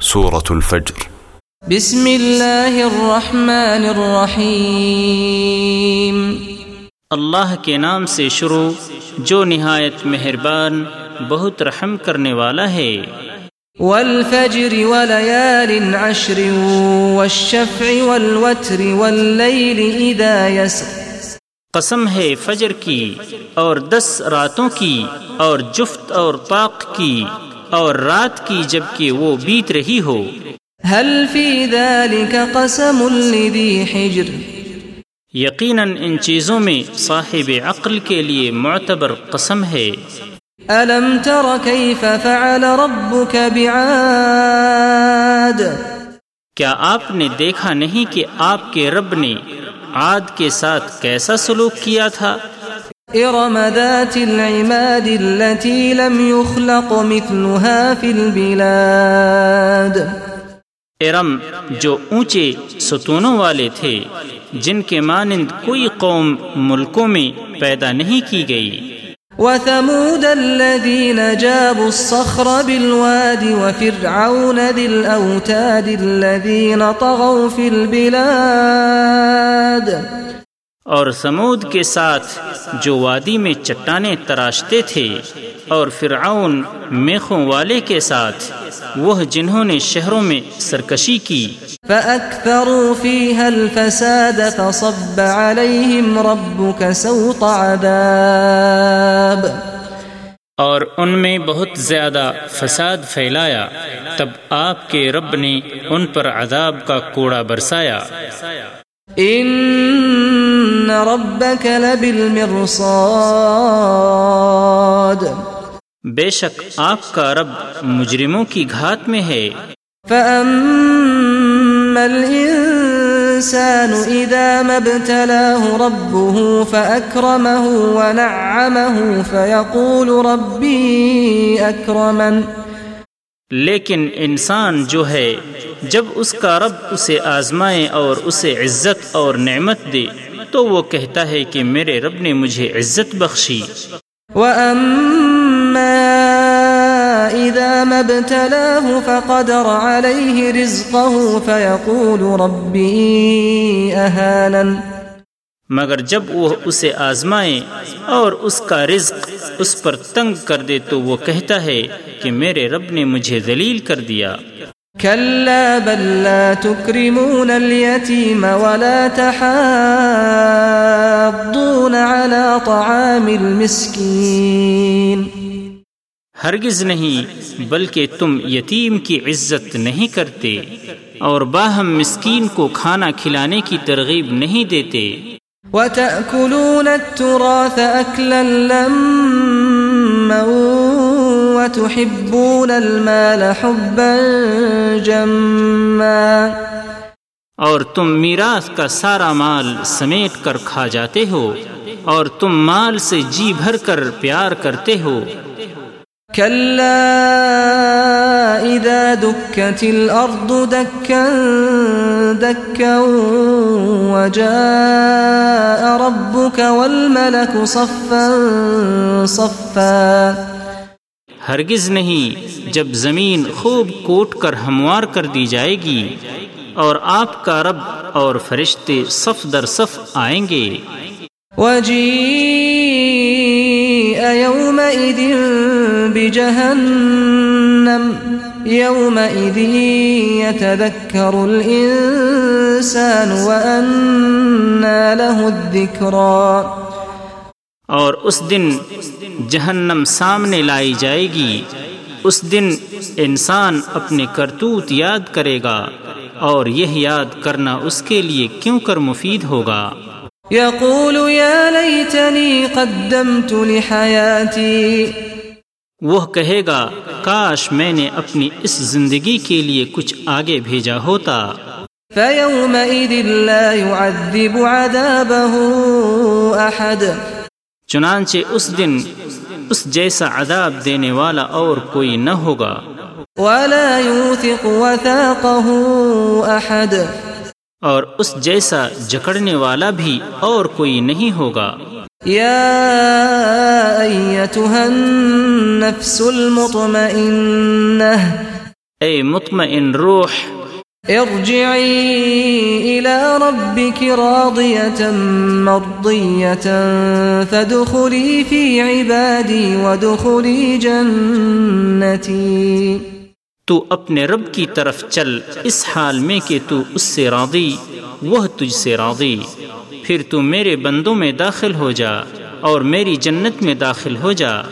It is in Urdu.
سورة الفجر. بسم الله الرحمن الرحيم اللہ کے نام سے شروع جو نہایت مہربان بہت رحم کرنے والا ہے۔ والفجر وليال عشر والشفع والوتر والليل إذا يسر قسم ہے فجر کی اور دس راتوں کی اور جفت اور طاق کی۔ اور رات کی جبکہ وہ بیت رہی ہو۔ هل في ذلك قسم لذي حجر؟ یقیناً ان چیزوں میں صاحب عقل کے لیے معتبر قسم ہے۔ ألم تر كيف فعل ربك بعاد؟ کیا آپ نے دیکھا نہیں کہ آپ کے رب نے عاد کے ساتھ کیسا سلوک کیا تھا؟ إرم ذات العماد التي لم يخلق مثلها في البلاد. ارم جو اونچے ستونوں والے تھے جن کے مانند کوئی قوم ملکوں میں پیدا نہیں کی گئی۔ وثمود الذين جابوا الصخر بالواد وفرعون ذي الأوتاد الذين طغوا في البلاد. اور سمود کے ساتھ جو وادی میں چٹانیں تراشتے تھے اور فرعون میخوں والے کے ساتھ وہ جنہوں نے شہروں میں سرکشی کی۔ فأكثروا فيها الفساد فصب عليهم ربك سوط عذاب۔ اور ان میں بہت زیادہ فساد پھیلایا تب آپ کے رب نے ان پر عذاب کا کوڑا برسایا۔ إن ربك لبالمرصاد بے شک آپ کا رب مجرموں کی گھات میں ہے۔ فأما الإنسان إذا ما ابتلاه ربه فأكرمه ونعمه فيقول ربي لیکن انسان جو ہے جب اس کا رب اسے آزمائے اور اسے عزت اور نعمت دے تو وہ کہتا ہے کہ میرے رب نے مجھے عزت بخشی۔ وأما إذا ما ابتلاه فقدر عليه رزقه فيقول ربي أهانن۔ مگر جب وہ اسے آزمائے اور اس کا رزق اس پر تنگ کر دے تو وہ کہتا ہے کہ میرے رب نے مجھے ذلیل کر دیا۔ كلا بل لا تكرمون اليتيم ولا تحاضون على طعام المسكين. ہرگز نہیں بلکہ تم یتیم کی عزت نہیں کرتے اور باہم مسکین کو کھانا کھلانے کی ترغیب نہیں دیتے۔ وتأكلون التراث أكلا لما وتحبون المال حبا جما اور تم میراث کا سارا مال سمیٹ کر کھا جاتے ہو اور تم مال سے جی بھر کر پیار کرتے ہو۔ كلا إذا دكت الأرض دكا دكا وجاء ربك والملك صفا صفا۔ ہرگز نہیں جب زمین خوب کوٹ کر ہموار کر دی جائے گی اور آپ کا رب اور فرشتے صف در صف آئیں گے۔ وجيء يومئذ بجهنم، يومئذ يتذكر الإنسان وأنى له الذكرى۔ اور اس دن جہنم سامنے لائی جائے گی۔ اس دن انسان اپنے کرتوت یاد کرے گا اور یہ یاد کرنا اس کے لیے کیوں کر مفید ہوگا؟ يقول يا ليتني قدمت لحياتي وہ کہے گا کاش میں نے اپنی اس زندگی کے لیے کچھ آگے بھیجا ہوتا۔ فيومئذ لا يعذب عذابه أحد چنانچہ اس دن اس جیسا عذاب دینے والا اور کوئی نہ ہوگا۔ ولا يوثق وثاقه أحد۔ اور اس جیسا جکڑنے والا بھی اور کوئی نہیں ہوگا۔ يا أيتها النفس المطمئنة اے مطمئن روح ارجعي إلى ربك راضية مرضية فادخلي في عبادي وادخلي جنتي. تو اپنے رب کی طرف چل، اس حال میں کہ تو اس سے راضی، وہ تجھ سے راضی۔ پھر تو میرے بندوں میں داخل ہو جا اور میری جنت میں داخل ہو جا۔